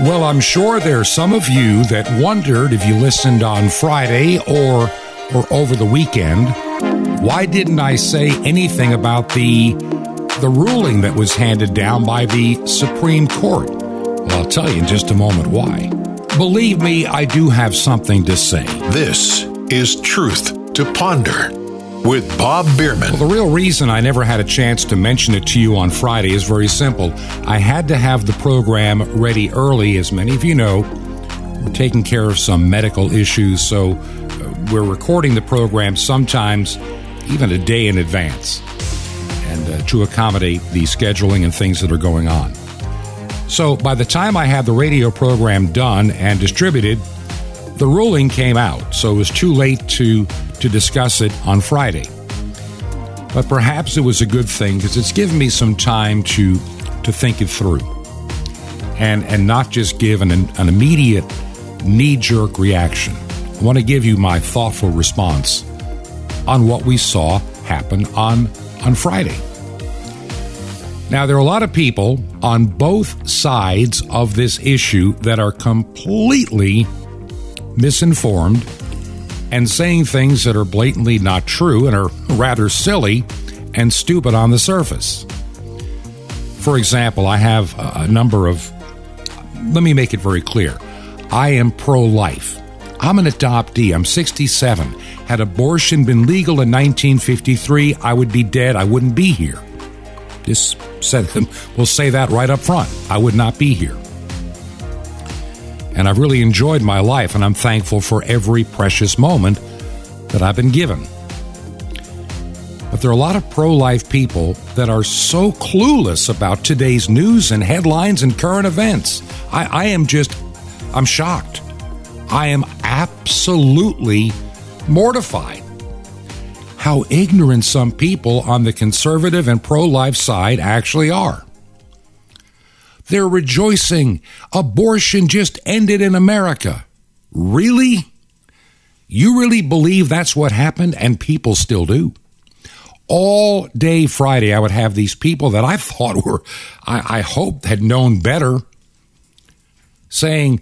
Well, I'm sure there's some of you that wondered if you listened on Friday or or over the weekend, why didn't I say anything about the the ruling that was handed down by the Supreme Court? Well, I'll tell you in just a moment why. Believe me, I do have something to say. This is Truth to Ponder with Bob Bierman. Well, the real reason I never had a chance to mention it to you on Friday is very simple. I had to have the program ready early, as many of you know. We're taking care of some medical issues, so uh, we're recording the program sometimes even a day in advance and uh, to accommodate the scheduling and things that are going on. So by the time I had the radio program done and distributed, the ruling came out, so it was too late to to discuss it on Friday. But perhaps it was a good thing because it's given me some time to to think it through, and and not just give an an immediate knee jerk reaction. I want to give you my thoughtful response on what we saw happen on on Friday. Now, there are a lot of people on both sides of this issue that are completely misinformed and saying things that are blatantly not true and are rather silly and stupid on the surface. For example, I have a number of, let me make it very clear. I am pro life. I'm an adoptee. I'm 67. Had abortion been legal in 1953, I would be dead. I wouldn't be here. Just said, we'll say that right up front. I would not be here. And I've really enjoyed my life, and I'm thankful for every precious moment that I've been given. But there are a lot of pro life people that are so clueless about today's news and headlines and current events. I, I am just, I'm shocked. I am absolutely mortified how ignorant some people on the conservative and pro life side actually are. They're rejoicing. Abortion just ended in America. Really? You really believe that's what happened? And people still do. All day Friday, I would have these people that I thought were, I, I hope had known better, saying,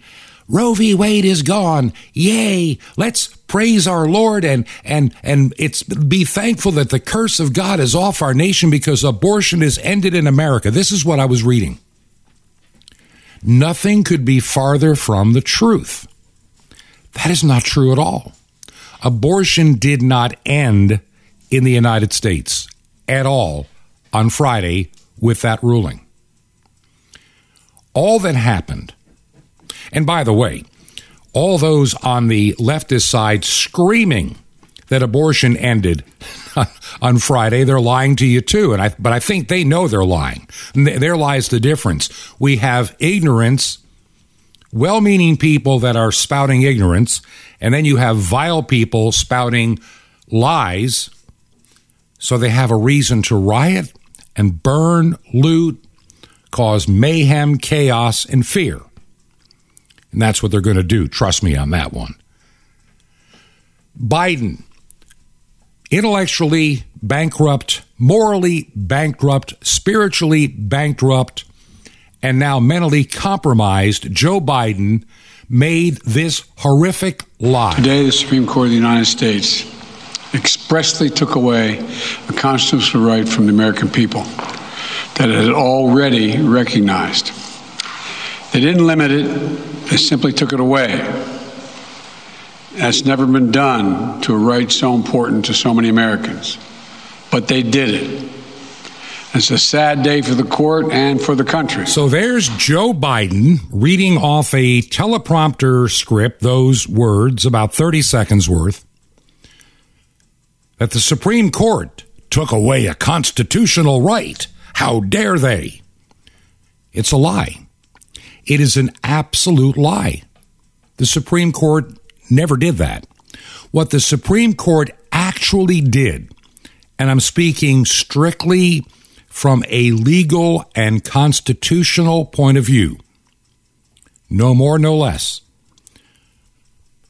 Roe v. Wade is gone. Yay. Let's praise our Lord and, and, and it's be thankful that the curse of God is off our nation because abortion is ended in America. This is what I was reading. Nothing could be farther from the truth. That is not true at all. Abortion did not end in the United States at all on Friday with that ruling. All that happened, and by the way, all those on the leftist side screaming that abortion ended on Friday, they're lying to you too. And I, but I think they know they're lying. And there lies the difference. We have ignorance, well meaning people that are spouting ignorance, and then you have vile people spouting lies. So they have a reason to riot and burn, loot, cause mayhem, chaos, and fear. And that's what they're going to do. Trust me on that one. Biden intellectually bankrupt, morally bankrupt, spiritually bankrupt, and now mentally compromised Joe Biden made this horrific lie. Today, the Supreme Court of the United States expressly took away a constitutional right from the American people that it had already recognized. They didn't limit it, they simply took it away. That's never been done to a right so important to so many Americans. But they did it. It's a sad day for the court and for the country. So there's Joe Biden reading off a teleprompter script, those words, about 30 seconds worth, that the Supreme Court took away a constitutional right. How dare they? It's a lie. It is an absolute lie. The Supreme Court never did that. What the Supreme Court actually did, and I'm speaking strictly from a legal and constitutional point of view, no more, no less.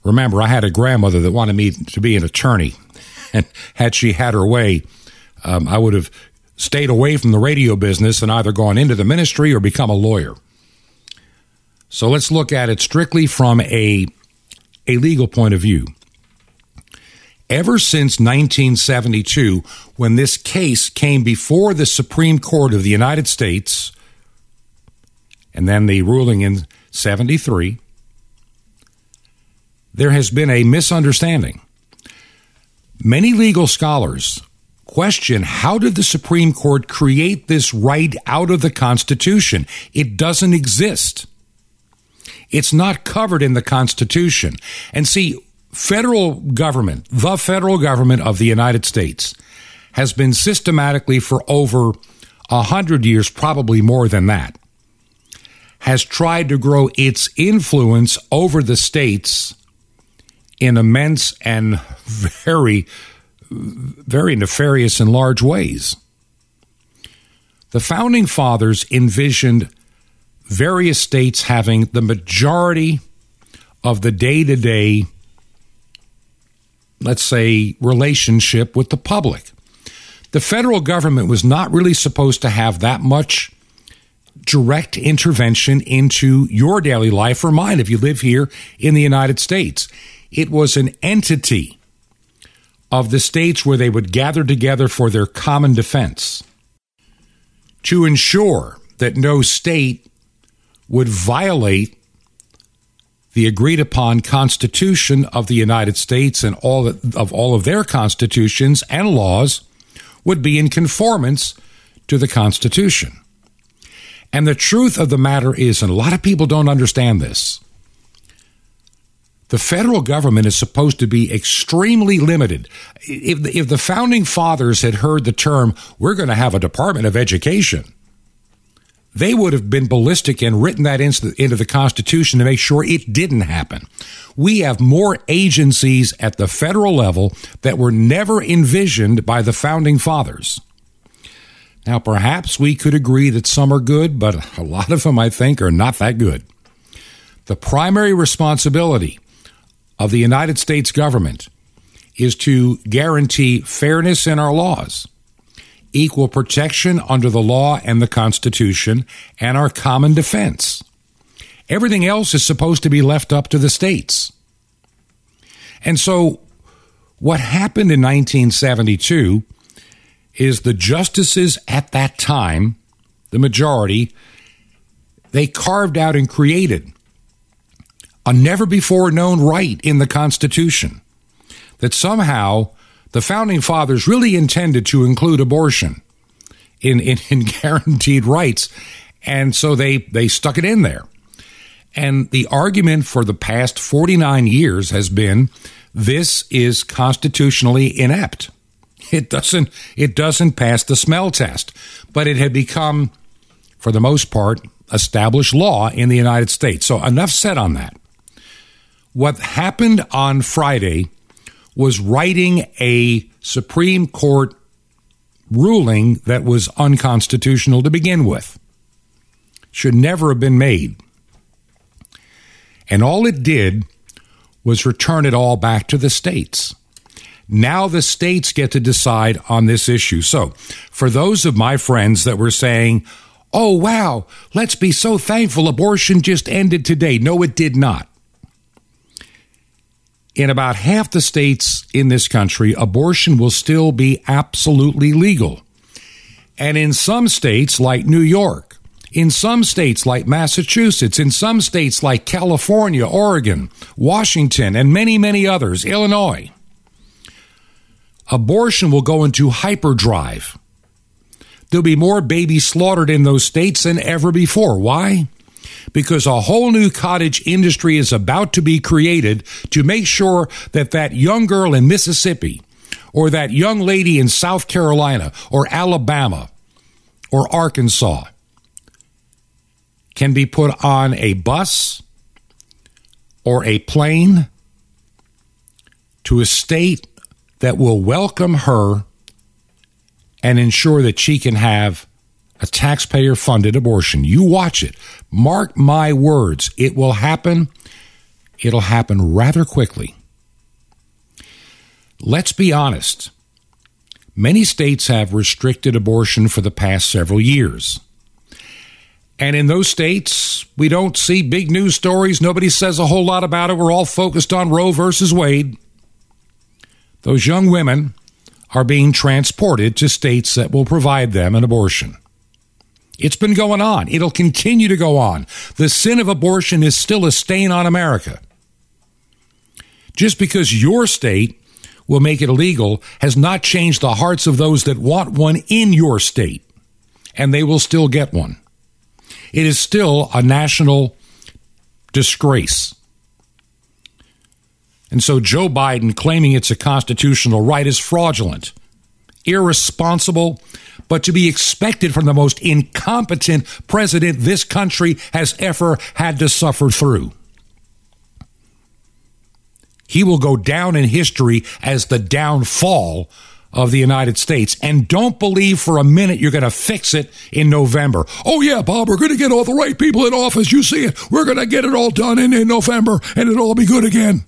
Remember, I had a grandmother that wanted me to be an attorney, and had she had her way, um, I would have stayed away from the radio business and either gone into the ministry or become a lawyer. So let's look at it strictly from a, a legal point of view. Ever since 1972, when this case came before the Supreme Court of the United States, and then the ruling in 73, there has been a misunderstanding. Many legal scholars question how did the Supreme Court create this right out of the Constitution? It doesn't exist. It's not covered in the Constitution. And see, federal government, the federal government of the United States, has been systematically for over a hundred years, probably more than that, has tried to grow its influence over the states in immense and very, very nefarious and large ways. The founding fathers envisioned various states having the majority of the day to day, let's say, relationship with the public. The federal government was not really supposed to have that much direct intervention into your daily life or mine if you live here in the United States. It was an entity of the states where they would gather together for their common defense to ensure that no state would violate the agreed upon Constitution of the United States and all of all of their constitutions and laws would be in conformance to the Constitution. And the truth of the matter is, and a lot of people don't understand this, the federal government is supposed to be extremely limited. If if the founding fathers had heard the term, we're going to have a Department of Education, they would have been ballistic and written that into the, into the Constitution to make sure it didn't happen. We have more agencies at the federal level that were never envisioned by the founding fathers. Now, perhaps we could agree that some are good, but a lot of them, I think, are not that good. The primary responsibility of the United States government is to guarantee fairness in our laws equal protection under the law and the Constitution, and our common defense. Everything else is supposed to be left up to the states. And so, what happened in 1972 is the justices at that time, the majority, they carved out and created a never before known right in the Constitution that somehow the founding fathers really intended to include abortion in, in, in guaranteed rights. And so they, they stuck it in there. And the argument for the past 49 years has been this is constitutionally inept. It doesn't it doesn't pass the smell test, but it had become for the most part established law in the United States. So enough said on that. What happened on Friday was writing a Supreme Court ruling that was unconstitutional to begin with. Should never have been made. And all it did was return it all back to the states. Now the states get to decide on this issue. So, for those of my friends that were saying, oh, wow, let's be so thankful abortion just ended today. No, it did not in about half the states in this country, abortion will still be absolutely legal. And in some states, like New York, in some states like Massachusetts, in some states like California, Oregon, Washington, and many, many others, Illinois, abortion will go into hyperdrive. There'll be more babies slaughtered in those states than ever before. Why? Because a whole new cottage industry is about to be created to make sure that that young girl in Mississippi or that young lady in South Carolina or Alabama or Arkansas can be put on a bus or a plane to a state that will welcome her and ensure that she can have a taxpayer funded abortion. You watch it. Mark my words. It will happen. It'll happen rather quickly. Let's be honest. Many states have restricted abortion for the past several years. And in those states, we don't see big news stories. Nobody says a whole lot about it. We're all focused on Roe versus Wade. Those young women are being transported to states that will provide them an abortion. It's been going on. It'll continue to go on. The sin of abortion is still a stain on America. Just because your state will make it illegal has not changed the hearts of those that want one in your state, and they will still get one. It is still a national disgrace. And so Joe Biden claiming it's a constitutional right is fraudulent, irresponsible, but to be expected from the most incompetent president this country has ever had to suffer through. He will go down in history as the downfall of the United States. And don't believe for a minute you're going to fix it in November. Oh, yeah, Bob, we're going to get all the right people in office. You see it. We're going to get it all done in, in November and it'll all be good again.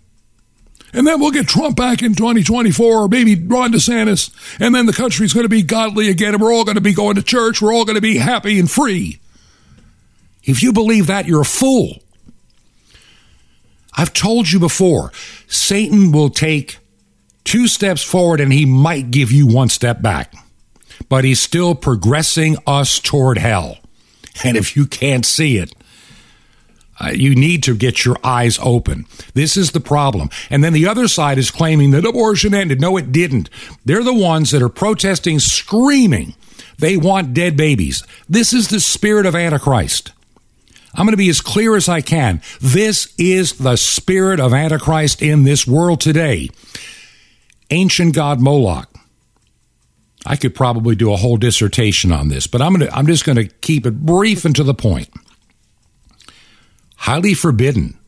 And then we'll get Trump back in 2024 or maybe Ron DeSantis. And then the country's going to be godly again and we're all going to be going to church. We're all going to be happy and free. If you believe that, you're a fool. I've told you before, Satan will take two steps forward and he might give you one step back. But he's still progressing us toward hell. And if you can't see it, uh, you need to get your eyes open. This is the problem. And then the other side is claiming that abortion ended. No, it didn't. They're the ones that are protesting, screaming. They want dead babies. This is the spirit of Antichrist. I'm going to be as clear as I can. This is the spirit of Antichrist in this world today. Ancient god Moloch. I could probably do a whole dissertation on this, but I'm going to, I'm just going to keep it brief and to the point. Highly forbidden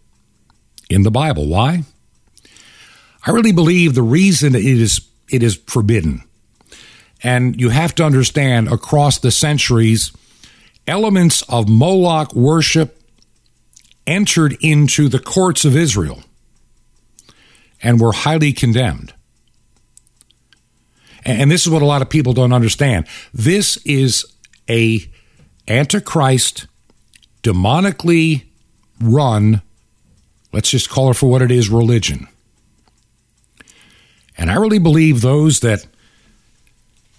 in the Bible. Why? I really believe the reason it is it is forbidden. And you have to understand across the centuries elements of Moloch worship entered into the courts of Israel and were highly condemned. And this is what a lot of people don't understand. This is a antichrist demonically run let's just call it for what it is religion. And I really believe those that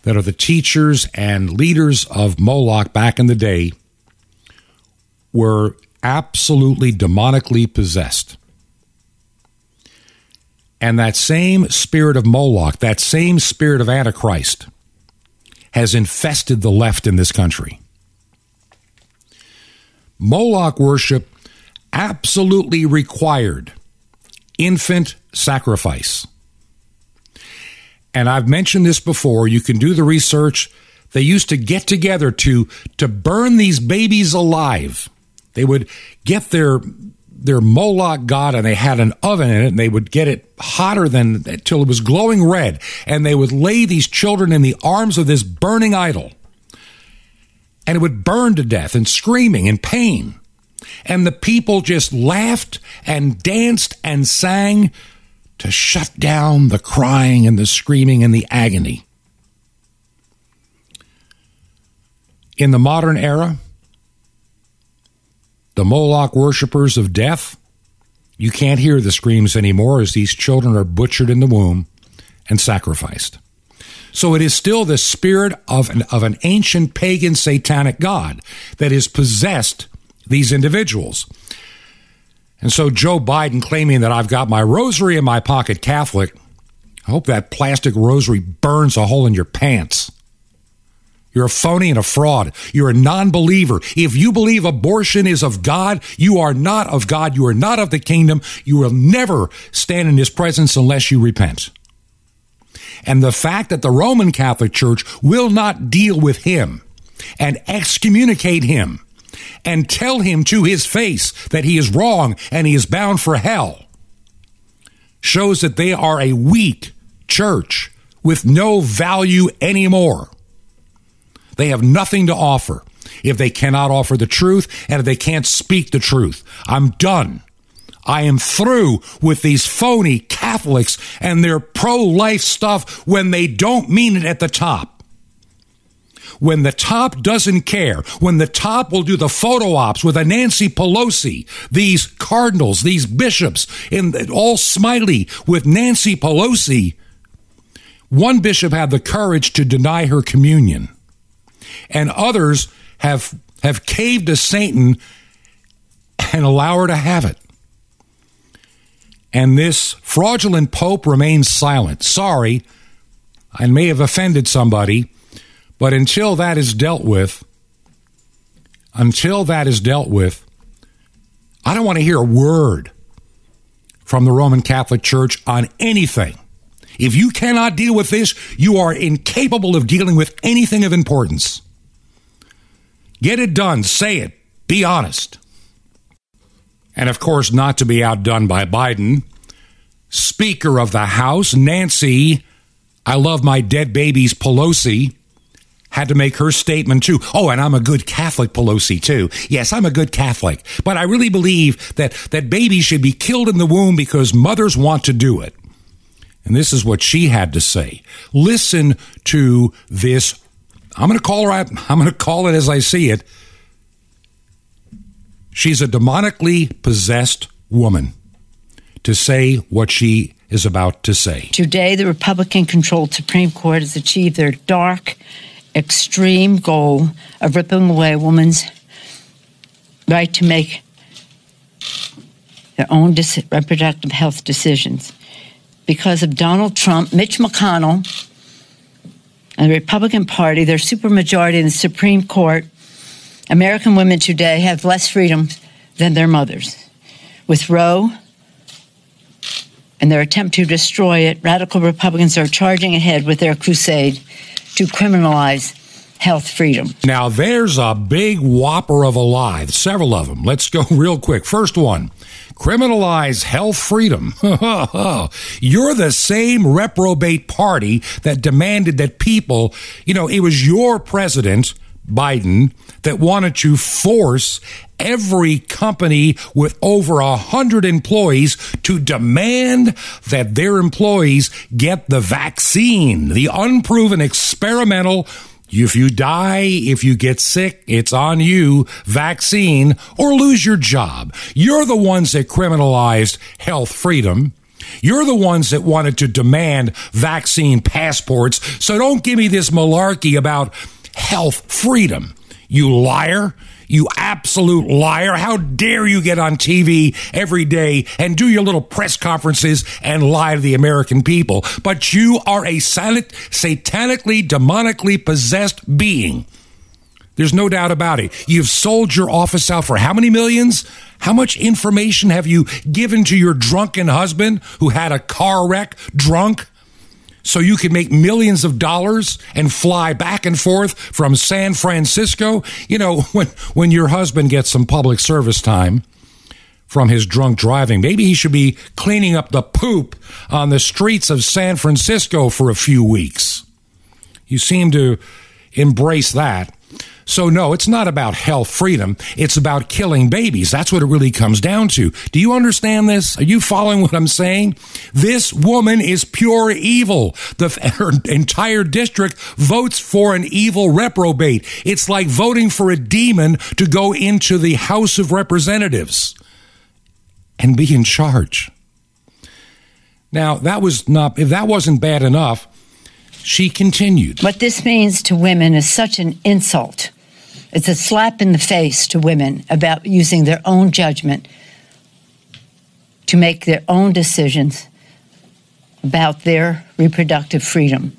that are the teachers and leaders of Moloch back in the day were absolutely demonically possessed. And that same spirit of Moloch, that same spirit of Antichrist, has infested the left in this country. Moloch worship absolutely required infant sacrifice. And I've mentioned this before. You can do the research. They used to get together to to burn these babies alive. They would get their their Moloch god and they had an oven in it and they would get it hotter than till it was glowing red and they would lay these children in the arms of this burning idol and it would burn to death and screaming in pain and the people just laughed and danced and sang to shut down the crying and the screaming and the agony. In the modern era, the Moloch worshippers of death, you can't hear the screams anymore as these children are butchered in the womb and sacrificed. So it is still the spirit of an, of an ancient pagan satanic god that is possessed these individuals. And so Joe Biden claiming that I've got my rosary in my pocket Catholic, I hope that plastic rosary burns a hole in your pants. You're a phony and a fraud. You're a non believer. If you believe abortion is of God, you are not of God. You are not of the kingdom. You will never stand in his presence unless you repent. And the fact that the Roman Catholic Church will not deal with him and excommunicate him and tell him to his face that he is wrong and he is bound for hell shows that they are a weak church with no value anymore. They have nothing to offer if they cannot offer the truth and if they can't speak the truth. I'm done. I am through with these phony Catholics and their pro life stuff when they don't mean it at the top. When the top doesn't care, when the top will do the photo ops with a Nancy Pelosi, these cardinals, these bishops, in all smiley with Nancy Pelosi, one bishop had the courage to deny her communion, and others have have caved to Satan and allow her to have it. And this fraudulent pope remains silent. Sorry, I may have offended somebody, but until that is dealt with, until that is dealt with, I don't want to hear a word from the Roman Catholic Church on anything. If you cannot deal with this, you are incapable of dealing with anything of importance. Get it done. Say it. Be honest. And of course, not to be outdone by Biden, Speaker of the House, Nancy, I love my dead babies, Pelosi, had to make her statement too. Oh, and I'm a good Catholic, Pelosi, too. Yes, I'm a good Catholic. But I really believe that, that babies should be killed in the womb because mothers want to do it. And this is what she had to say. Listen to this. I'm going to call her. I'm going to call it as I see it. She's a demonically possessed woman to say what she is about to say. Today, the Republican controlled Supreme Court has achieved their dark, extreme goal of ripping away a woman's right to make their own reproductive health decisions. Because of Donald Trump, Mitch McConnell, and the Republican Party, their supermajority in the Supreme Court, American women today have less freedom than their mothers. With Roe and their attempt to destroy it, radical Republicans are charging ahead with their crusade to criminalize health freedom. Now, there's a big whopper of a lie, several of them. Let's go real quick. First one criminalize health freedom. You're the same reprobate party that demanded that people, you know, it was your president, Biden, that wanted to force every company with over a hundred employees to demand that their employees get the vaccine, the unproven experimental if you die, if you get sick, it's on you, vaccine, or lose your job. You're the ones that criminalized health freedom. You're the ones that wanted to demand vaccine passports. So don't give me this malarkey about health freedom. You liar. You absolute liar. How dare you get on TV every day and do your little press conferences and lie to the American people? But you are a silent, satanically, demonically possessed being. There's no doubt about it. You've sold your office out for how many millions? How much information have you given to your drunken husband who had a car wreck drunk? So you can make millions of dollars and fly back and forth from San Francisco. You know, when, when your husband gets some public service time from his drunk driving, maybe he should be cleaning up the poop on the streets of San Francisco for a few weeks. You seem to embrace that. So, no, it's not about health freedom. It's about killing babies. That's what it really comes down to. Do you understand this? Are you following what I'm saying? This woman is pure evil. The, her entire district votes for an evil reprobate. It's like voting for a demon to go into the House of Representatives and be in charge. Now, that was not, if that wasn't bad enough, she continued. What this means to women is such an insult it's a slap in the face to women about using their own judgment to make their own decisions about their reproductive freedom.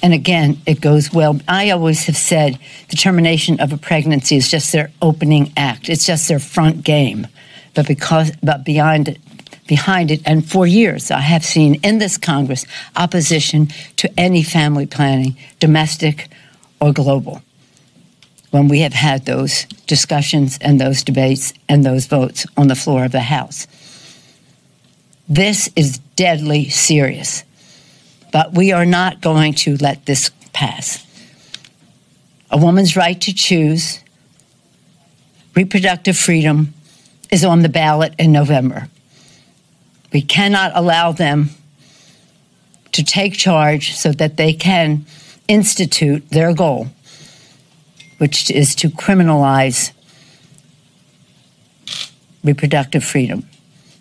And again, it goes well. I always have said the termination of a pregnancy is just their opening act. It's just their front game. But because but beyond it, behind it, and for years I have seen in this Congress opposition to any family planning, domestic or global when we have had those discussions and those debates and those votes on the floor of the House. This is deadly serious, but we are not going to let this pass. A woman's right to choose reproductive freedom is on the ballot in November. We cannot allow them to take charge so that they can institute their goal which is to criminalize reproductive freedom,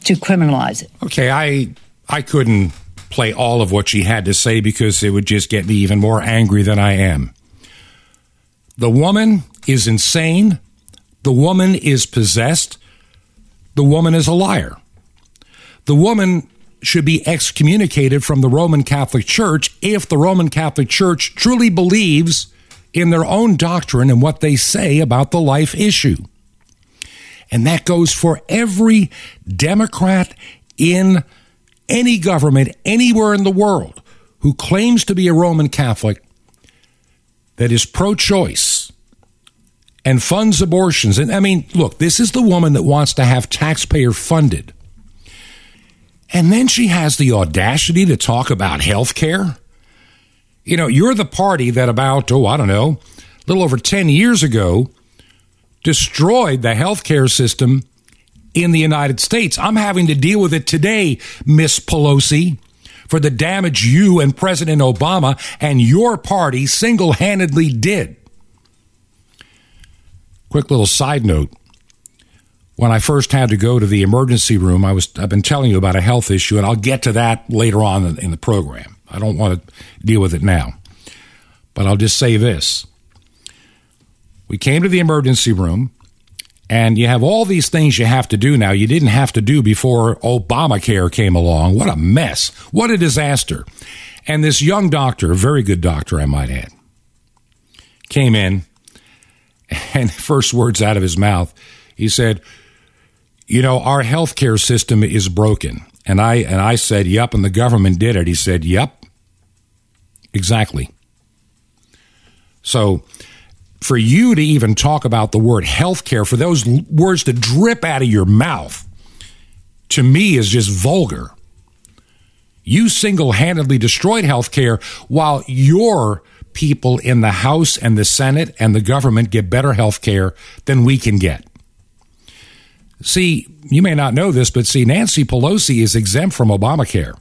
to criminalize it. Okay, I I couldn't play all of what she had to say because it would just get me even more angry than I am. The woman is insane. The woman is possessed. The woman is a liar. The woman should be excommunicated from the Roman Catholic Church if the Roman Catholic Church truly believes in their own doctrine and what they say about the life issue. And that goes for every Democrat in any government anywhere in the world who claims to be a Roman Catholic that is pro choice and funds abortions. And I mean, look, this is the woman that wants to have taxpayer funded. And then she has the audacity to talk about health care. You know, you're the party that about, oh, I don't know, a little over 10 years ago destroyed the healthcare system in the United States. I'm having to deal with it today, Miss Pelosi, for the damage you and President Obama and your party single handedly did. Quick little side note. When I first had to go to the emergency room, I was I've been telling you about a health issue, and I'll get to that later on in the program. I don't want to deal with it now. But I'll just say this. We came to the emergency room, and you have all these things you have to do now you didn't have to do before Obamacare came along. What a mess. What a disaster. And this young doctor, a very good doctor, I might add, came in, and first words out of his mouth, he said, You know, our healthcare system is broken. And I and I said, Yep, and the government did it. He said, Yep. Exactly. So for you to even talk about the word healthcare, for those words to drip out of your mouth, to me is just vulgar. You single handedly destroyed healthcare while your people in the House and the Senate and the government get better healthcare than we can get. See, you may not know this, but see, Nancy Pelosi is exempt from Obamacare.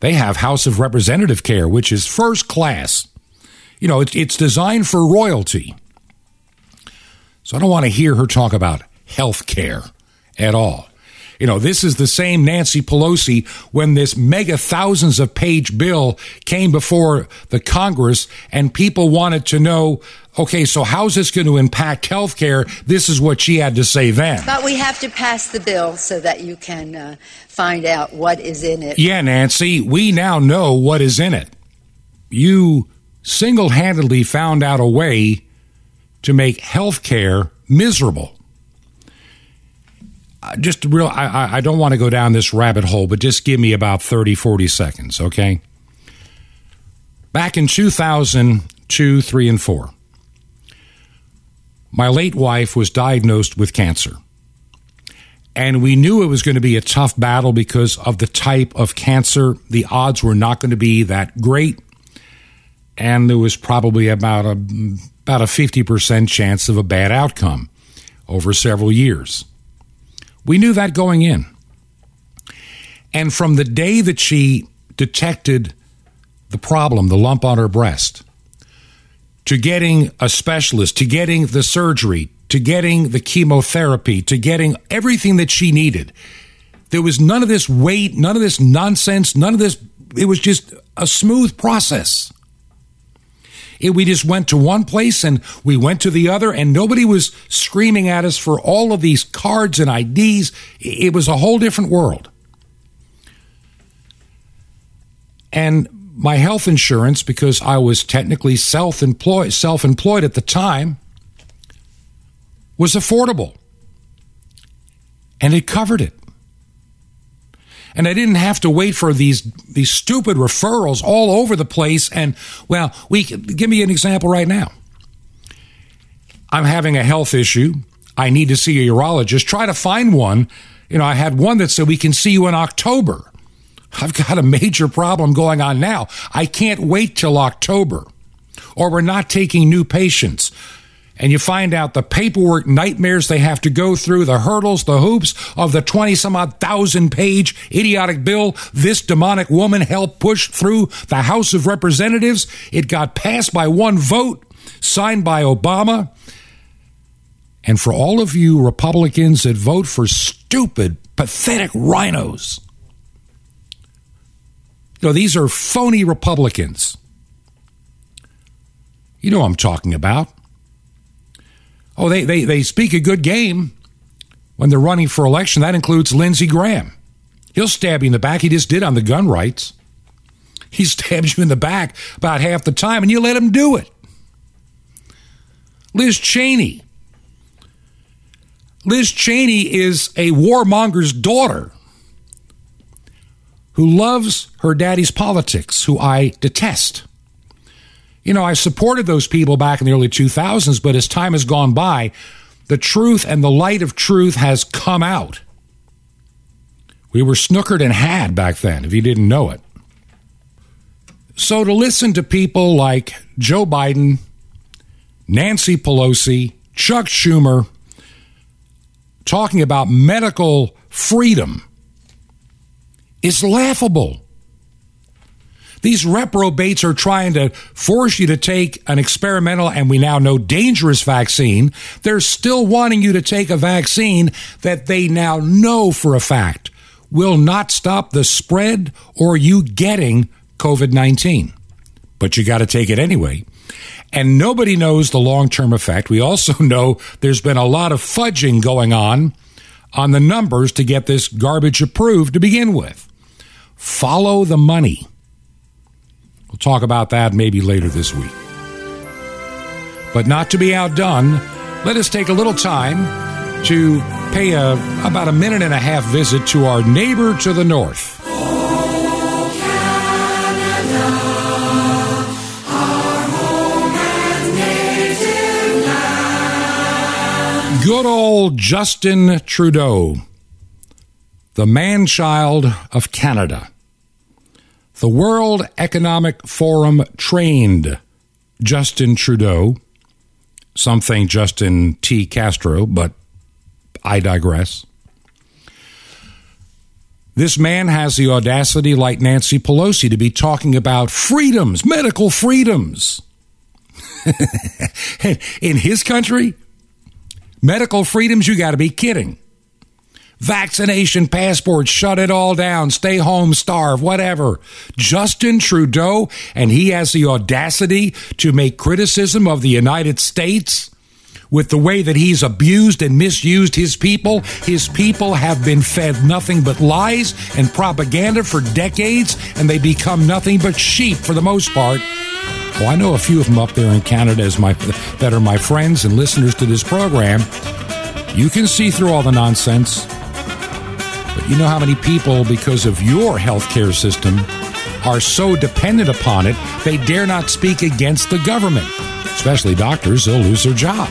They have House of Representative care, which is first class you know, it's, it's designed for royalty. So I don't want to hear her talk about health care at all. You know, this is the same Nancy Pelosi when this mega thousands of page bill came before the Congress and people wanted to know, okay, so how's this going to impact health care? This is what she had to say then. But we have to pass the bill so that you can uh, find out what is in it. Yeah, Nancy, we now know what is in it. You single handedly found out a way to make health care miserable. Just real, I, I don't want to go down this rabbit hole, but just give me about 30, 40 seconds, okay? Back in 2002, 3, and 4, my late wife was diagnosed with cancer. And we knew it was going to be a tough battle because of the type of cancer. The odds were not going to be that great and there was probably about a about a 50% chance of a bad outcome over several years. We knew that going in. And from the day that she detected the problem, the lump on her breast, to getting a specialist, to getting the surgery, to getting the chemotherapy, to getting everything that she needed, there was none of this wait, none of this nonsense, none of this. It was just a smooth process. It, we just went to one place and we went to the other, and nobody was screaming at us for all of these cards and IDs. It was a whole different world. And my health insurance, because I was technically self-employed, self-employed at the time, was affordable. And it covered it and I didn't have to wait for these these stupid referrals all over the place. And well, we give me an example right now. I'm having a health issue. I need to see a urologist. Try to find one. You know, I had one that said we can see you in October. I've got a major problem going on now. I can't wait till October, or we're not taking new patients and you find out the paperwork nightmares they have to go through, the hurdles, the hoops of the 20 some odd thousand page idiotic bill this demonic woman helped push through the House of Representatives. It got passed by one vote. signed by Obama. And for all of you Republicans that vote for stupid, pathetic rhinos, you know, these are phony Republicans. You know I'm talking about. Oh, they, they, they speak a good game when they're running for election. That includes Lindsey Graham. He'll stab you in the back. He just did on the gun rights. He stabs you in the back about half the time, and you let him do it. Liz Cheney. Liz Cheney is a warmonger's daughter who loves her daddy's politics, who I detest. You know, I supported those people back in the early 2000s, but as time has gone by, the truth and the light of truth has come out. We were snookered and had back then, if you didn't know it. So to listen to people like Joe Biden, Nancy Pelosi, Chuck Schumer talking about medical freedom is laughable. These reprobates are trying to force you to take an experimental and we now know dangerous vaccine. They're still wanting you to take a vaccine that they now know for a fact will not stop the spread or you getting COVID 19. But you got to take it anyway. And nobody knows the long term effect. We also know there's been a lot of fudging going on on the numbers to get this garbage approved to begin with. Follow the money. We'll talk about that maybe later this week. But not to be outdone, let us take a little time to pay a, about a minute and a half visit to our neighbor to the north. Good old Justin Trudeau, the man child of Canada. The World Economic Forum trained Justin Trudeau, something Justin T. Castro, but I digress. This man has the audacity, like Nancy Pelosi, to be talking about freedoms, medical freedoms. In his country, medical freedoms, you got to be kidding vaccination passports, shut it all down, stay home, starve, whatever. Justin Trudeau, and he has the audacity to make criticism of the United States with the way that he's abused and misused his people. His people have been fed nothing but lies and propaganda for decades, and they become nothing but sheep for the most part. Well, I know a few of them up there in Canada as my, that are my friends and listeners to this program. You can see through all the nonsense. But you know how many people, because of your healthcare system, are so dependent upon it, they dare not speak against the government, especially doctors, they'll lose their job.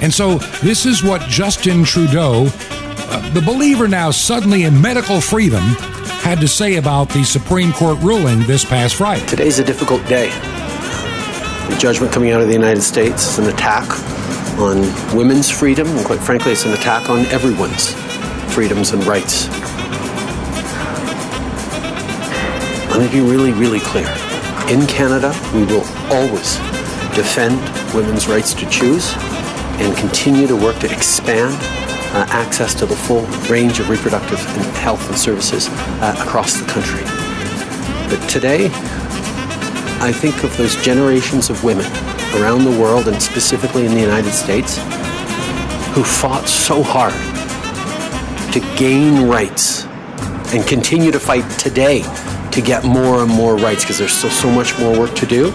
And so, this is what Justin Trudeau, uh, the believer now suddenly in medical freedom, had to say about the Supreme Court ruling this past Friday. Today's a difficult day. The judgment coming out of the United States is an attack on women's freedom, and quite frankly, it's an attack on everyone's freedoms and rights. Let me be really, really clear. In Canada, we will always defend women's rights to choose and continue to work to expand uh, access to the full range of reproductive and health and services uh, across the country. But today, I think of those generations of women around the world and specifically in the United States who fought so hard to gain rights and continue to fight today to get more and more rights because there's still so much more work to do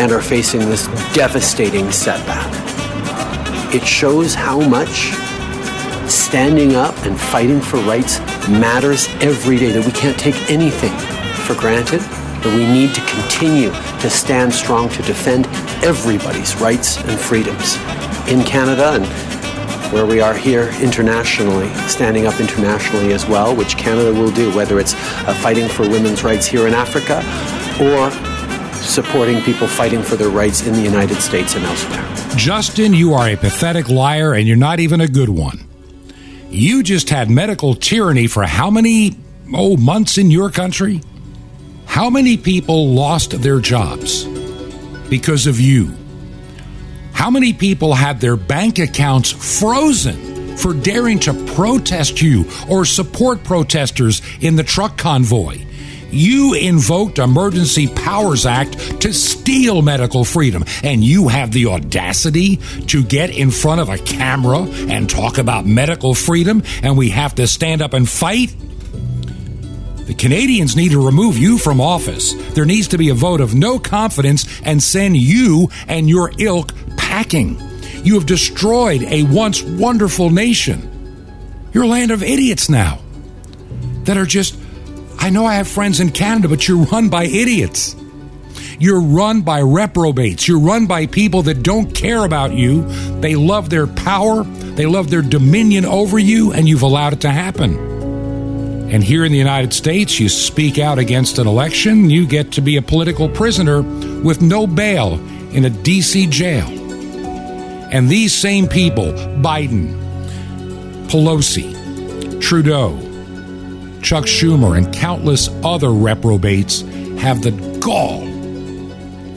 and are facing this devastating setback. It shows how much standing up and fighting for rights matters every day, that we can't take anything for granted, that we need to continue to stand strong to defend everybody's rights and freedoms in Canada and where we are here internationally, standing up internationally as well, which Canada will do, whether it's uh, fighting for women's rights here in Africa or supporting people fighting for their rights in the United States and elsewhere. Justin, you are a pathetic liar and you're not even a good one. You just had medical tyranny for how many oh months in your country? How many people lost their jobs? because of you. How many people had their bank accounts frozen for daring to protest you or support protesters in the truck convoy? You invoked Emergency Powers Act to steal medical freedom, and you have the audacity to get in front of a camera and talk about medical freedom, and we have to stand up and fight? The Canadians need to remove you from office. There needs to be a vote of no confidence and send you and your ilk You have destroyed a once wonderful nation. You're a land of idiots now that are just I know I have friends in Canada, but you're run by idiots. You're run by reprobates. You're run by people that don't care about you. They love their power, they love their dominion over you, and you've allowed it to happen. And here in the United States, you speak out against an election, you get to be a political prisoner with no bail in a D.C. jail. And these same people, Biden, Pelosi, Trudeau, Chuck Schumer, and countless other reprobates have the gall.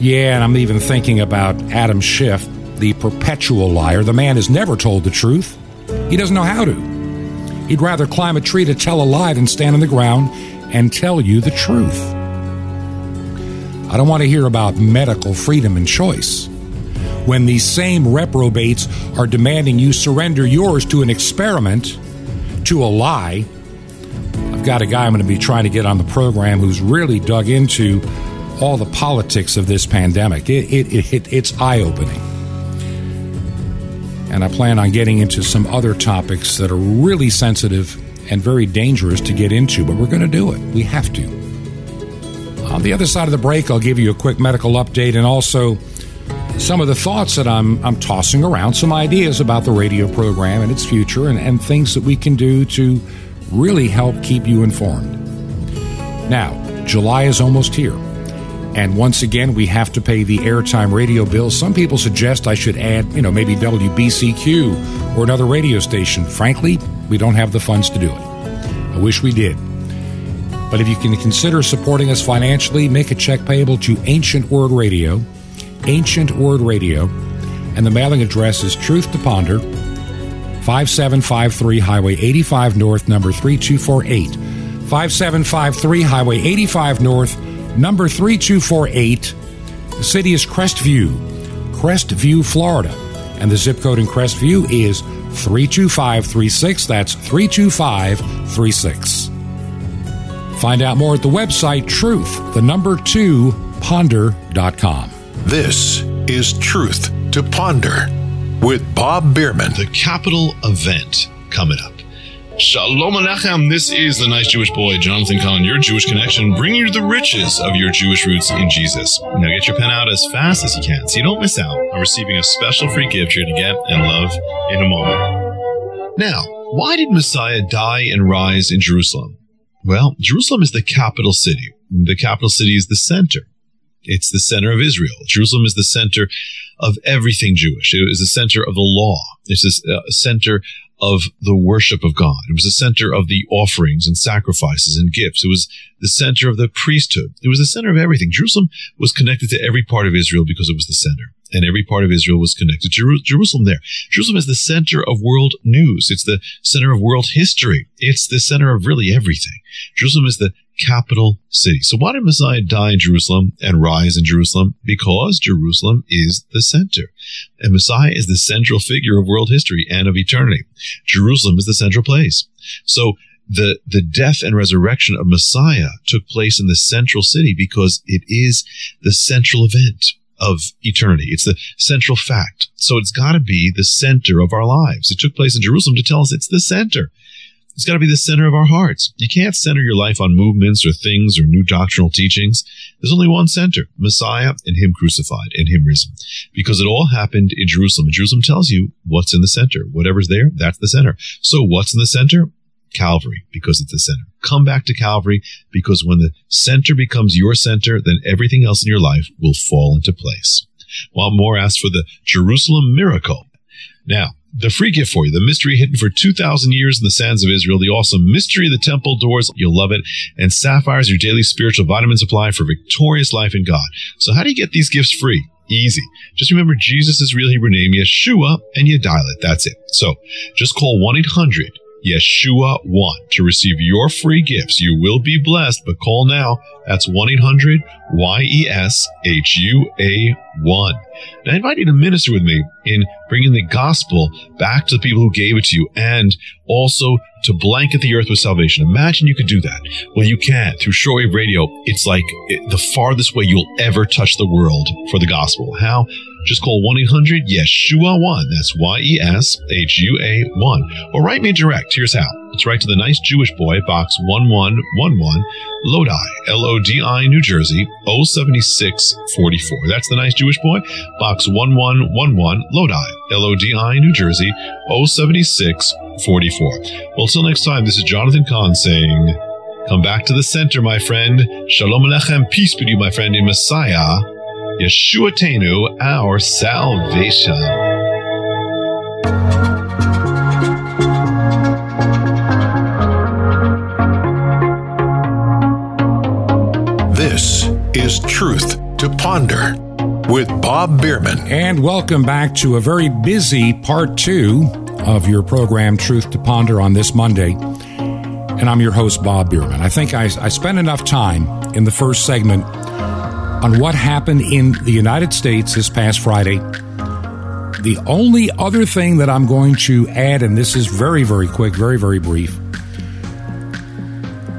Yeah, and I'm even thinking about Adam Schiff, the perpetual liar. The man has never told the truth. He doesn't know how to. He'd rather climb a tree to tell a lie than stand on the ground and tell you the truth. I don't want to hear about medical freedom and choice when these same reprobates are demanding you surrender yours to an experiment, to a lie, I've got a guy I'm going to be trying to get on the program who's really dug into all the politics of this pandemic. It, it, it, it's eye opening. And I plan on getting into some other topics that are really sensitive and very dangerous to get into, but we're going to do it. We have to. On the other side of the break, I'll give you a quick medical update and also some of the thoughts that I'm, I'm tossing around, some ideas about the radio program and its future, and, and things that we can do to really help keep you informed. Now, July is almost here. And once again, we have to pay the airtime radio bill. Some people suggest I should add, you know, maybe WBCQ or another radio station. Frankly, we don't have the funds to do it. I wish we did. But if you can consider supporting us financially, make a check payable to Ancient Word Radio, Ancient Word Radio, and the mailing address is Truth to Ponder, 5753 Highway 85 North, number 3248. 5753 Highway 85 North, number 3248. The city is Crestview, Crestview, Florida. And the zip code in Crestview is 32536. That's 32536. Find out more at the website truth, the number two, ponder.com. This is Truth to Ponder with Bob Bierman. The capital event coming up. Shalom Aleichem. This is the nice Jewish boy, Jonathan Cahn, your Jewish connection, bringing you the riches of your Jewish roots in Jesus. Now get your pen out as fast as you can so you don't miss out on receiving a special free gift you're going to get and love in a moment. Now, why did Messiah die and rise in Jerusalem? Well, Jerusalem is the capital city. The capital city is the center. It's the center of Israel. Jerusalem is the center of everything Jewish. It was the center of the law. It's uh, center of the worship of God. It was the center of the offerings and sacrifices and gifts. It was the center of the priesthood. It was the center of everything. Jerusalem was connected to every part of Israel because it was the center. And every part of Israel was connected to Jerusalem there. Jerusalem is the center of world news. It's the center of world history. It's the center of really everything. Jerusalem is the capital city. So why did Messiah die in Jerusalem and rise in Jerusalem? Because Jerusalem is the center. And Messiah is the central figure of world history and of eternity. Jerusalem is the central place. So the, the death and resurrection of Messiah took place in the central city because it is the central event of eternity. It's the central fact. So it's got to be the center of our lives. It took place in Jerusalem to tell us it's the center. It's got to be the center of our hearts. You can't center your life on movements or things or new doctrinal teachings. There's only one center, Messiah and Him crucified and Him risen. Because it all happened in Jerusalem. And Jerusalem tells you what's in the center. Whatever's there, that's the center. So what's in the center? Calvary, because it's the center. Come back to Calvary, because when the center becomes your center, then everything else in your life will fall into place. While more? Ask for the Jerusalem miracle. Now, the free gift for you, the mystery hidden for 2,000 years in the sands of Israel, the awesome mystery of the temple doors. You'll love it. And sapphires, your daily spiritual vitamin supply for victorious life in God. So how do you get these gifts free? Easy. Just remember Jesus' real Hebrew name, Yeshua, and you dial it. That's it. So just call 1 800 Yeshua 1 to receive your free gifts. You will be blessed, but call now. That's 1 800 Y E S H U A 1. Now, I invite you to minister with me in bringing the gospel back to the people who gave it to you and also to blanket the earth with salvation. Imagine you could do that. Well, you can through shortwave radio. It's like the farthest way you'll ever touch the world for the gospel. How? Just call 1 800 Yeshua 1. That's Y E S H U A 1. Or write me direct. Here's how. It's right to the nice Jewish boy, box 1111, Lodi, L O D I, New Jersey, 07644. That's the nice Jewish boy, box 1111, Lodi, L O D I, New Jersey, 07644. Well, till next time, this is Jonathan Cahn saying, Come back to the center, my friend. Shalom Aleichem, peace be to you, my friend, in Messiah, Yeshuatenu, our salvation. This is Truth to Ponder with Bob Bierman. And welcome back to a very busy part two of your program, Truth to Ponder, on this Monday. And I'm your host, Bob Bierman. I think I, I spent enough time in the first segment on what happened in the United States this past Friday. The only other thing that I'm going to add, and this is very, very quick, very, very brief.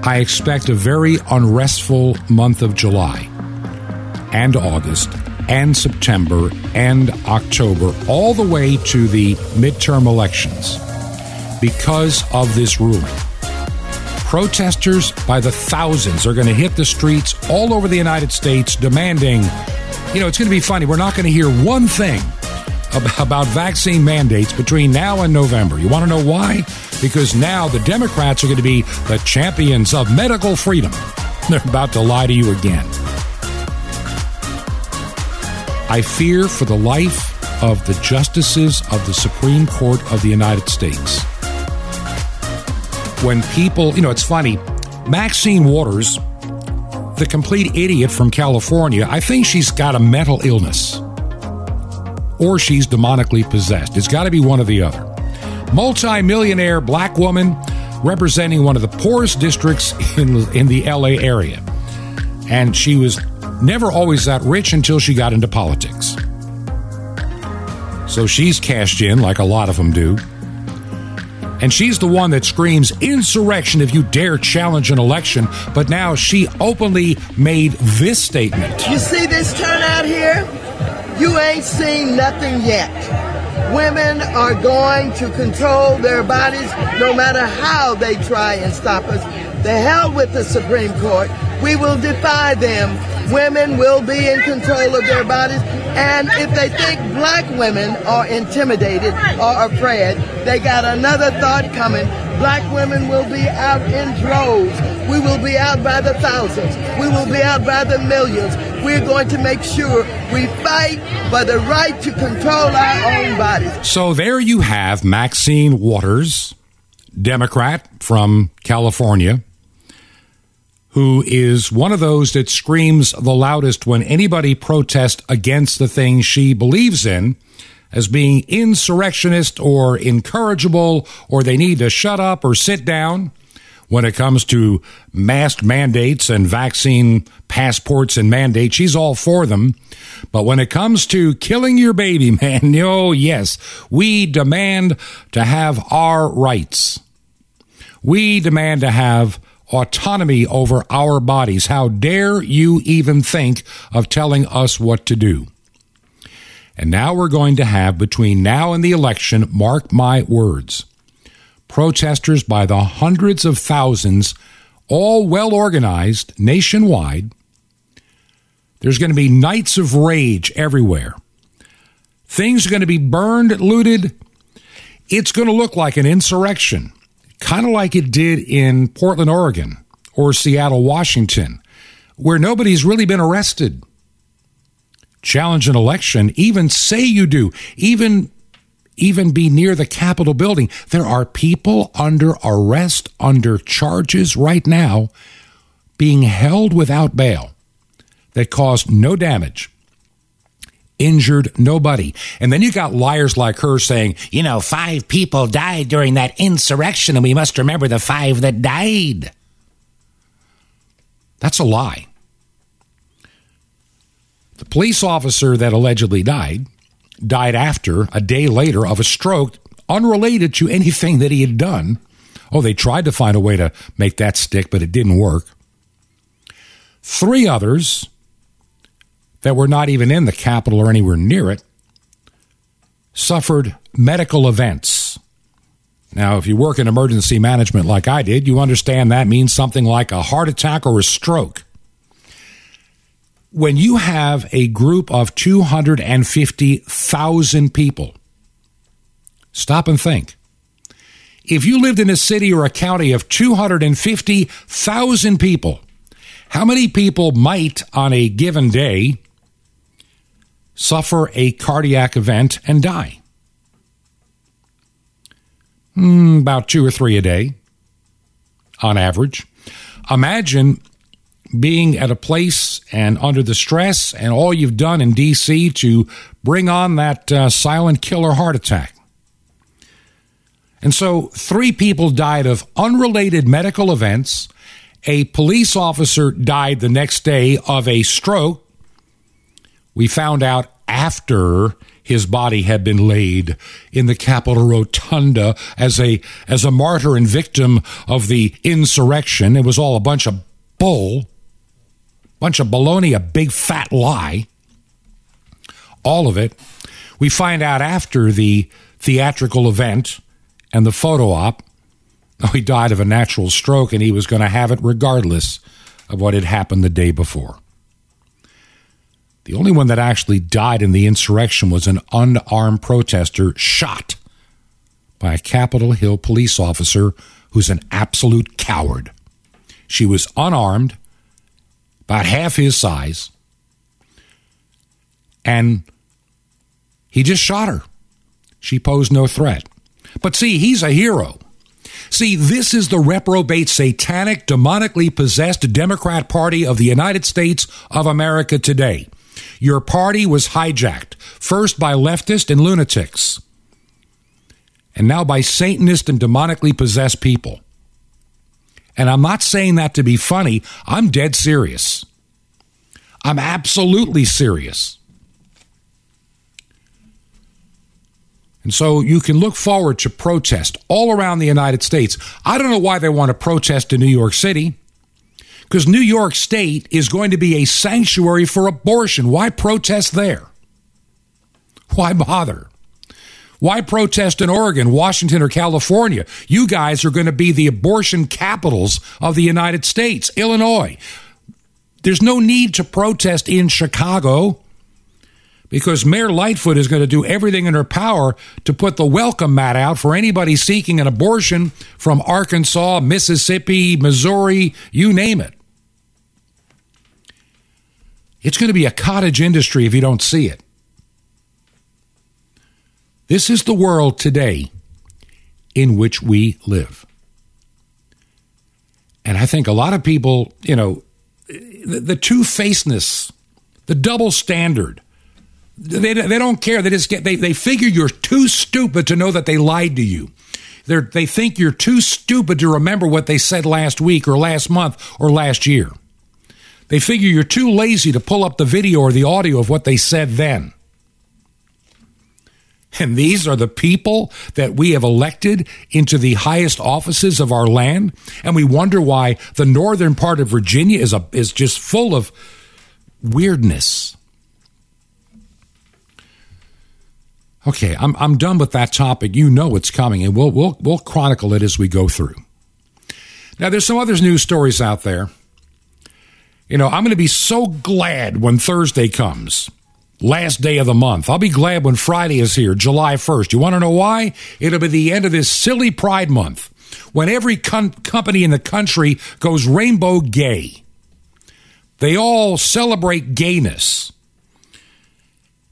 I expect a very unrestful month of July and August and September and October, all the way to the midterm elections because of this ruling. Protesters by the thousands are going to hit the streets all over the United States demanding, you know, it's going to be funny. We're not going to hear one thing about vaccine mandates between now and November. You want to know why? Because now the Democrats are going to be the champions of medical freedom. They're about to lie to you again. I fear for the life of the justices of the Supreme Court of the United States. When people, you know, it's funny, Maxine Waters, the complete idiot from California, I think she's got a mental illness or she's demonically possessed. It's got to be one or the other. Multi-millionaire black woman representing one of the poorest districts in, in the LA area. And she was never always that rich until she got into politics. So she's cashed in like a lot of them do. And she's the one that screams insurrection if you dare challenge an election. But now she openly made this statement. You see this turnout here? You ain't seen nothing yet. Women are going to control their bodies no matter how they try and stop us. The hell with the Supreme Court. We will defy them. Women will be in control of their bodies. And if they think black women are intimidated or afraid, they got another thought coming. Black women will be out in droves. We will be out by the thousands. We will be out by the millions. We're going to make sure we fight for the right to control our own bodies. So there you have Maxine Waters, Democrat from California, who is one of those that screams the loudest when anybody protests against the things she believes in as being insurrectionist or incorrigible or they need to shut up or sit down when it comes to mask mandates and vaccine passports and mandates. She's all for them. But when it comes to killing your baby, man, oh, yes, we demand to have our rights. We demand to have autonomy over our bodies. How dare you even think of telling us what to do? And now we're going to have, between now and the election, mark my words, protesters by the hundreds of thousands, all well organized nationwide. There's going to be nights of rage everywhere. Things are going to be burned, looted. It's going to look like an insurrection, kind of like it did in Portland, Oregon, or Seattle, Washington, where nobody's really been arrested. Challenge an election, even say you do, even even be near the Capitol building. There are people under arrest, under charges right now, being held without bail that caused no damage. Injured nobody. And then you got liars like her saying, you know, five people died during that insurrection, and we must remember the five that died. That's a lie. The police officer that allegedly died died after, a day later, of a stroke unrelated to anything that he had done. Oh, they tried to find a way to make that stick, but it didn't work. Three others that were not even in the Capitol or anywhere near it suffered medical events. Now, if you work in emergency management like I did, you understand that means something like a heart attack or a stroke. When you have a group of 250,000 people, stop and think. If you lived in a city or a county of 250,000 people, how many people might on a given day suffer a cardiac event and die? Mm, about two or three a day on average. Imagine being at a place and under the stress and all you've done in D.C. to bring on that uh, silent killer heart attack. And so, three people died of unrelated medical events. A police officer died the next day of a stroke. We found out after his body had been laid in the Capitol Rotunda as a as a martyr and victim of the insurrection. It was all a bunch of bull, bunch of baloney, a big fat lie. All of it. We find out after the theatrical event and the photo op, he died of a natural stroke and he was going to have it regardless of what had happened the day before. The only one that actually died in the insurrection was an unarmed protester shot by a Capitol Hill police officer who's an absolute coward. She was unarmed, about half his size, and he just shot her. She posed no threat. But see, he's a hero. See, this is the reprobate, satanic, demonically possessed Democrat Party of the United States of America today. Your party was hijacked, first by leftists and lunatics, and now by Satanist and demonically possessed people. And I'm not saying that to be funny, I'm dead serious. I'm absolutely serious. And so you can look forward to protest all around the United States. I don't know why they want to protest in New York City because New York State is going to be a sanctuary for abortion. Why protest there? Why bother? Why protest in Oregon, Washington, or California? You guys are going to be the abortion capitals of the United States, Illinois. There's no need to protest in Chicago because Mayor Lightfoot is going to do everything in her power to put the welcome mat out for anybody seeking an abortion from Arkansas, Mississippi, Missouri, you name it. It's going to be a cottage industry if you don't see it. This is the world today in which we live. And I think a lot of people, you know, the, the two facedness, the double standard, they, they don't care. They just get, they, they figure you're too stupid to know that they lied to you. They're, they think you're too stupid to remember what they said last week or last month or last year. They figure you're too lazy to pull up the video or the audio of what they said then. And these are the people that we have elected into the highest offices of our land. And we wonder why the northern part of Virginia is, a, is just full of weirdness. Okay, I'm, I'm done with that topic. You know it's coming, and we'll, we'll, we'll chronicle it as we go through. Now, there's some other news stories out there. You know, I'm going to be so glad when Thursday comes, last day of the month. I'll be glad when Friday is here, July 1st. You want to know why? It'll be the end of this silly Pride Month when every com- company in the country goes rainbow gay. They all celebrate gayness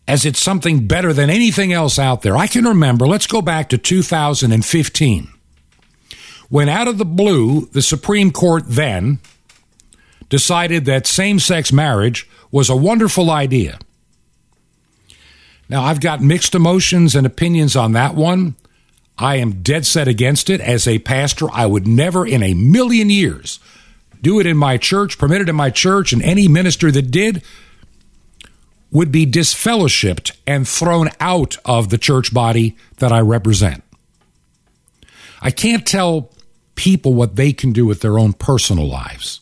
as it's something better than anything else out there. I can remember, let's go back to 2015, when out of the blue, the Supreme Court then decided that same sex marriage was a wonderful idea. Now, I've got mixed emotions and opinions on that one. I am dead set against it. As a pastor, I would never in a million years do it in my church, permit it in my church, and any minister that did would be disfellowshipped and thrown out of the church body that I represent. I can't tell people what they can do with their own personal lives.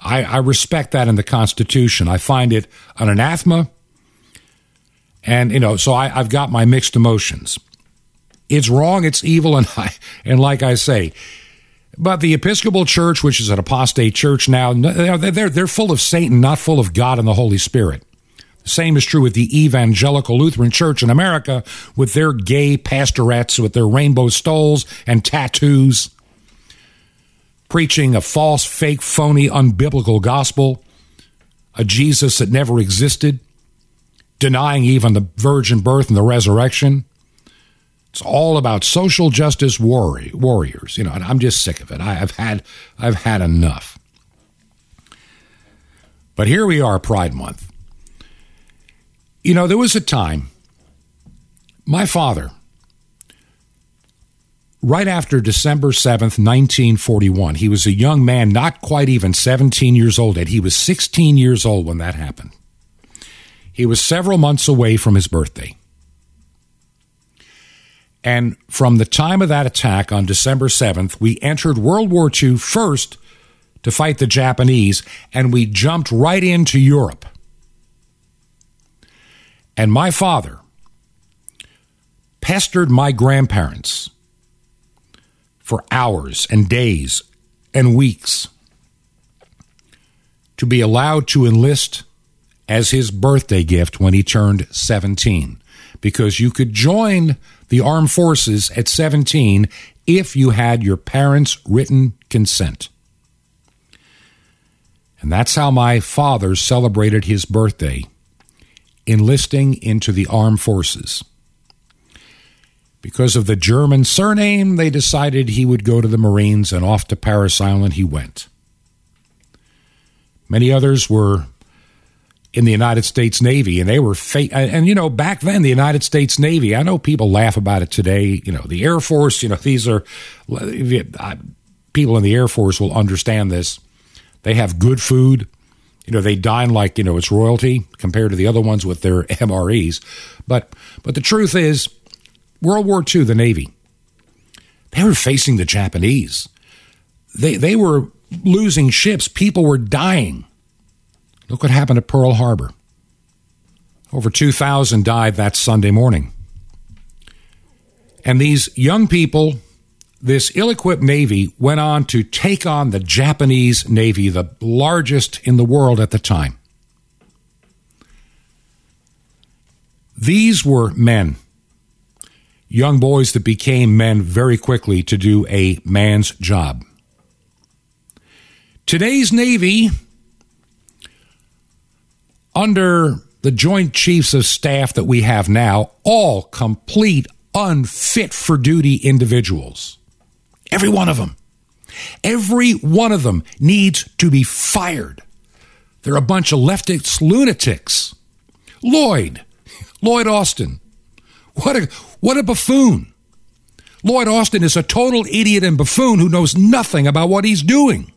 I, I respect that in the Constitution. I find it an anathema. And, you know, so I, I've got my mixed emotions. It's wrong, it's evil, and I, and like I say, but the Episcopal Church, which is an apostate church now, they're, they're full of Satan, not full of God and the Holy Spirit. The same is true with the Evangelical Lutheran Church in America with their gay pastorettes with their rainbow stoles and tattoos, preaching a false, fake, phony, unbiblical gospel, a Jesus that never existed, denying even the virgin birth and the resurrection. It's all about social justice warriors, you know, and I'm just sick of it. I, have had I've had enough. But here we are, Pride Month. You know, there was a time my father right after December 7th, 1941, he was a young man, not quite even 17 years old yet. He was 16 years old when that happened. He was several months away from his birthday. And from the time of that attack on December 7th, we entered World War II first to fight the Japanese, and we jumped right into Europe. And my father pestered my grandparents for hours and days and weeks to be allowed to enlist as his birthday gift when he turned 17 because you could join the armed forces at 17 if you had your parents' written consent. And that's how my father celebrated his birthday, enlisting into the armed forces. Because of the German surname, they decided he would go to the Marines, and off to Parris Island he went. Many others were in the United States Navy, and they were fa- and you know back then the United States Navy. I know people laugh about it today. You know the Air Force. You know these are people in the Air Force will understand this. They have good food. You know they dine like you know it's royalty compared to the other ones with their MREs. But but the truth is, World War II, the Navy, they were facing the Japanese. They they were losing ships. People were dying Look what happened at Pearl Harbor. Over 2,000 died that Sunday morning. And these young people, this ill equipped Navy, went on to take on the Japanese Navy, the largest in the world at the time. These were men, young boys that became men very quickly to do a man's job. Today's Navy under the Joint Chiefs of Staff that we have now, all complete, unfit for duty individuals. Every one of them. Every one of them needs to be fired. They're a bunch of leftist lunatics. Lloyd, Lloyd Austin. What a, what a buffoon. Lloyd Austin is a total idiot and buffoon who knows nothing about what he's doing.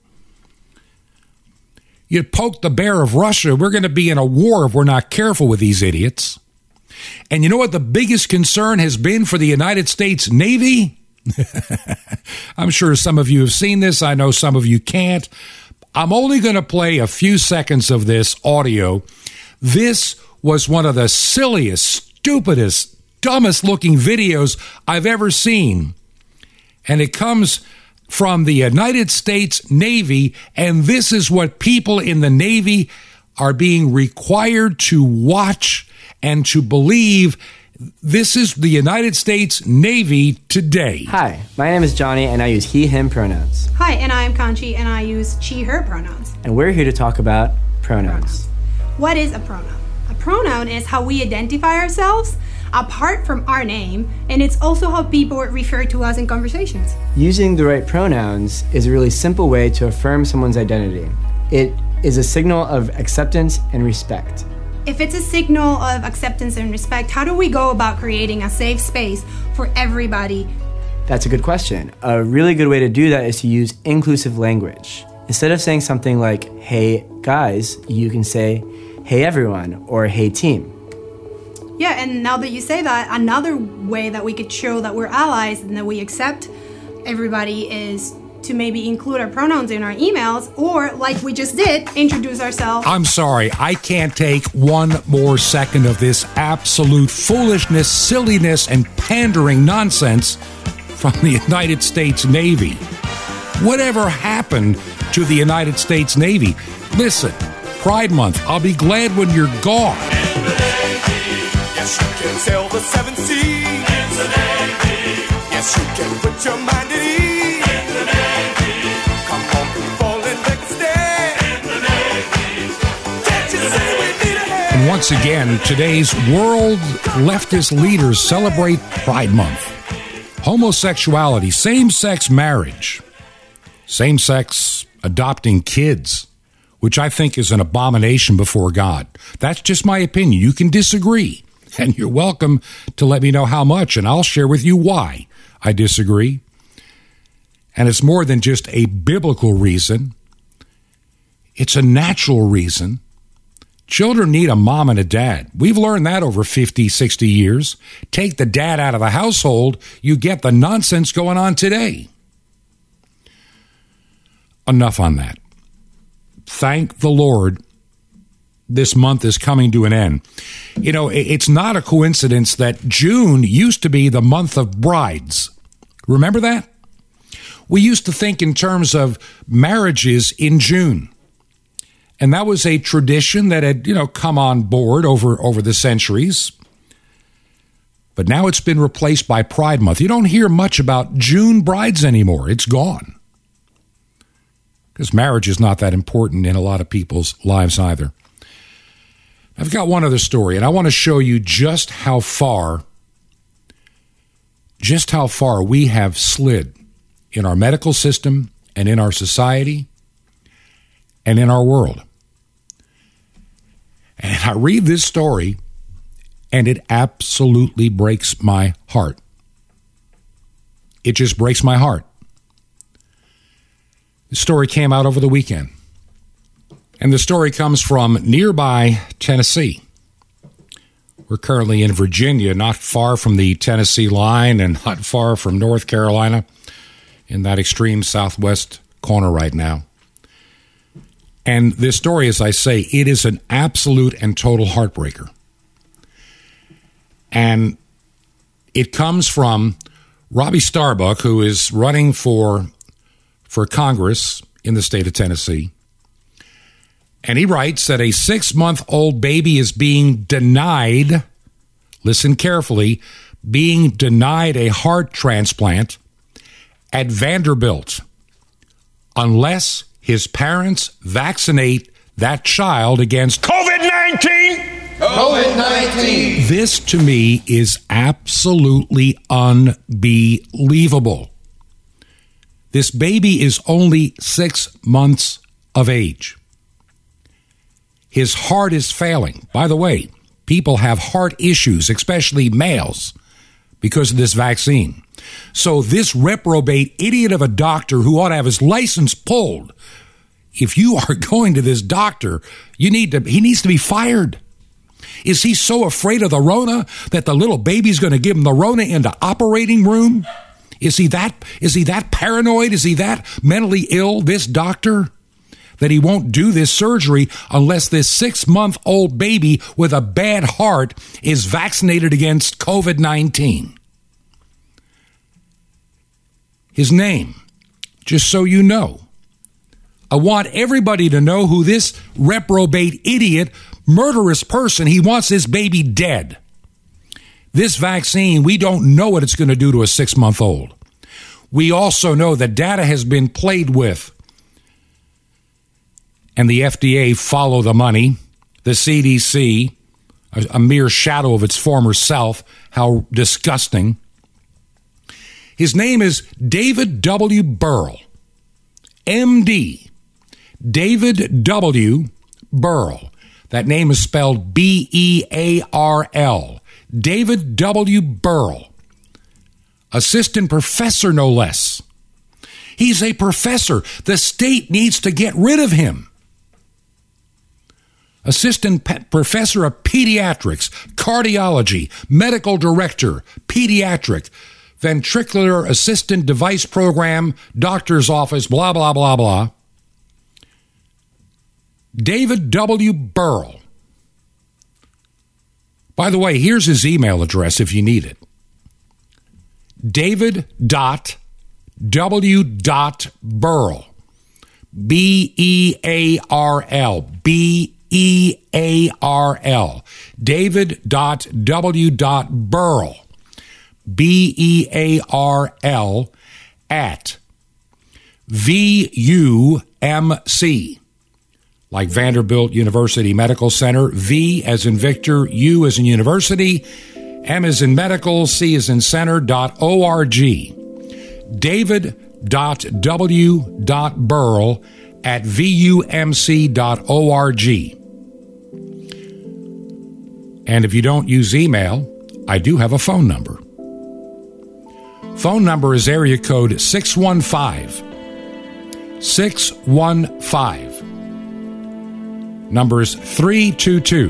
You poke the bear of Russia, we're going to be in a war if we're not careful with these idiots. And you know what the biggest concern has been for the United States Navy? I'm sure some of you have seen this. I know some of you can't. I'm only going to play a few seconds of this audio. This was one of the silliest, stupidest, dumbest looking videos I've ever seen. And it comes from the United States Navy, and this is what people in the Navy are being required to watch and to believe. This is the United States Navy today. Hi, my name is Johnny, and I use he, him pronouns. Hi, and I'm Conchi, and I use she, her pronouns. And we're here to talk about pronouns. pronouns. What is a pronoun? A pronoun is how we identify ourselves apart from our name, and it's also how people refer to us in conversations. Using the right pronouns is a really simple way to affirm someone's identity. It is a signal of acceptance and respect. if it's a signal of acceptance and respect, how do we go about creating a safe space for everybody? That's a good question. A really good way to do that is to use inclusive language. Instead of saying something like, hey guys, you can say, hey everyone, or hey team. Yeah, and now that you say that, another way that we could show that we're allies and that we accept everybody is to maybe include our pronouns in our emails or, like we just did, introduce ourselves. I'm sorry, I can't take one more second of this absolute foolishness, silliness, and pandering nonsense from the United States Navy. Whatever happened to the United States Navy? Listen, Pride Month, I'll be glad when you're gone. Yes, you can sail the seven seas. In the Navy. Yes, you can put your mind at ease. In the Navy. Come on, people, and take a stand. In the Navy. Can't you see we need a hand? And once again, today's world leftist leaders celebrate Pride Month. Homosexuality, same sex marriage, same sex adopting kids, which I think is an abomination before God. That's just my opinion. You can disagree, and you're welcome to let me know how much, and I'll share with you why I disagree. And it's more than just a biblical reason, it's a natural reason. Children need a mom and a dad. We've learned that over 50, 60 years. Take the dad out of the household, you get the nonsense going on today. Enough on that. Thank the Lord this month is coming to an end. You know, it's not a coincidence that June used to be the month of brides. Remember that? We used to think in terms of marriages in June. And that was a tradition that had, you know, come on board over, over the centuries. But now it's been replaced by Pride Month. You don't hear much about June brides anymore. It's gone. Because marriage is not that important in a lot of people's lives either. I've got one other story, and I want to show you just how far, just how far we have slid in our medical system and in our society and in our world. And I read this story, and it absolutely breaks my heart. It just breaks my heart. The story came out over the weekend. And the story comes from nearby Tennessee. We're currently in Virginia, not far from the Tennessee line and not far from North Carolina, in that extreme southwest corner right now. And this story, as I say, it is an absolute and total heartbreaker. And it comes from Robbie Starbuck, who is running for for Congress in the state of Tennessee. And he writes that a six month old baby is being denied, listen carefully, being denied a heart transplant at Vanderbilt unless his parents vaccinate that child against COVID 19. COVID 19. This to me is absolutely unbelievable. This baby is only six months of age. His heart is failing. By the way, people have heart issues, especially males, because of this vaccine. So, this reprobate idiot of a doctor who ought to have his license pulled, if you are going to this doctor, you need to, he needs to be fired. Is he so afraid of the Rona that the little baby's going to give him the Rona in the operating room? Is he that is he that paranoid? Is he that mentally ill, this doctor? That he won't do this surgery unless this six month old baby with a bad heart is vaccinated against COVID 19. His name, just so you know. I want everybody to know who this reprobate idiot, murderous person, he wants this baby dead. This vaccine, we don't know what it's going to do to a six month old. We also know that data has been played with. And the FDA follow the money. The CDC, a, a mere shadow of its former self. How disgusting. His name is David W. Bearl, MD. David W. Bearl. That name is spelled B E A R L. David W. Bearl. Assistant professor, no less. He's a professor. The state needs to get rid of him. Assistant pe- professor of pediatrics, cardiology, medical director, pediatric, ventricular assistant device program, doctor's office, blah, blah, blah, blah. David W. Bearl. By the way, here's his email address if you need it. David dot W. dot Bearl. B E A R L. B E A R L. David dot W. dot Bearl. B E A R L at V U M C like Vanderbilt University Medical Center. V as in Victor, U as in University, M as in medical, C as in center, dot O-R-G. David dot W dot Bearl at VUMC dot O-R-G. And if you don't use email, I do have a phone number. Phone number is area code 615 615 Numbers 322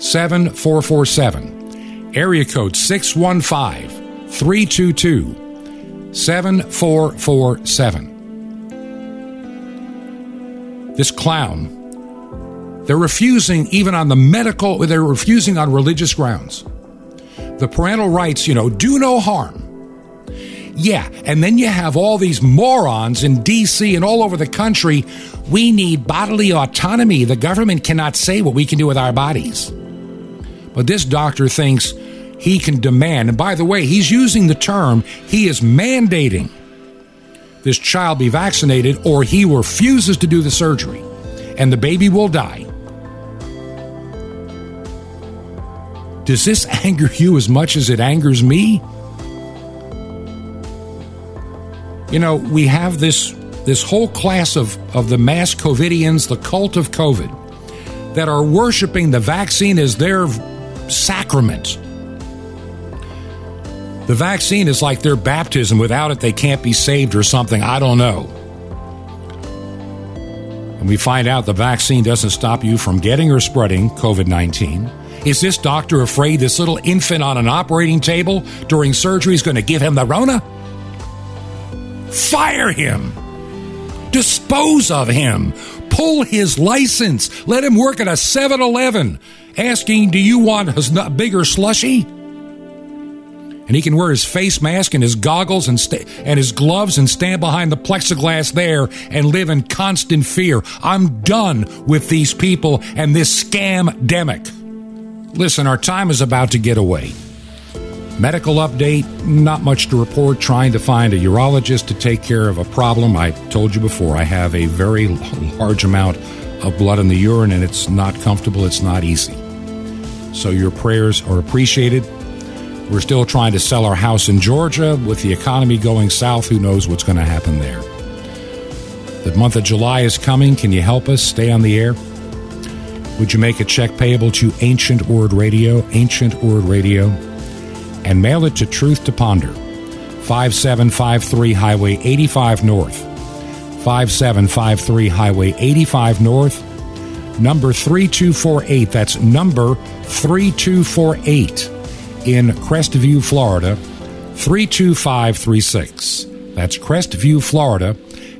7447. Area code 615 322 7447. This clown, they're refusing even on the medical, they're refusing on religious grounds. The parental rights, you know, do no harm. Yeah, and then you have all these morons in DC and all over the country. We need bodily autonomy. The government cannot say what we can do with our bodies. But this doctor thinks he can demand, and by the way, he's using the term, he is mandating this child be vaccinated or he refuses to do the surgery and the baby will die. Does this anger you as much as it angers me? you know, we have this this whole class of, of the mass COVIDians, the cult of COVID, that are worshiping the vaccine as their sacrament. The vaccine is like their baptism. Without it, they can't be saved or something. I don't know. And we find out the vaccine doesn't stop you from getting or spreading COVID 19. Is this doctor afraid this little infant on an operating table during surgery is going to give him the Rona? Fire him. Dispose of him. Pull his license. Let him work at a 7 Eleven asking, Do you want a bigger slushy? And he can wear his face mask and his goggles and, sta- and his gloves and stand behind the plexiglass there and live in constant fear. I'm done with these people and this scam demic. Listen, our time is about to get away. Medical update, not much to report. Trying to find a urologist to take care of a problem. I told you before, I have a very large amount of blood in the urine and it's not comfortable, it's not easy. So your prayers are appreciated. We're still trying to sell our house in Georgia. With the economy going south, who knows what's going to happen there? The month of July is coming. Can you help us stay on the air? Would you make a check payable to Ancient Word Radio, Ancient Word Radio, and mail it to Truth to Ponder, 5753 Highway 85 North, 5753 Highway 85 North, number 3248. That's number 3248 in Crestview, Florida, 32536. That's Crestview, Florida,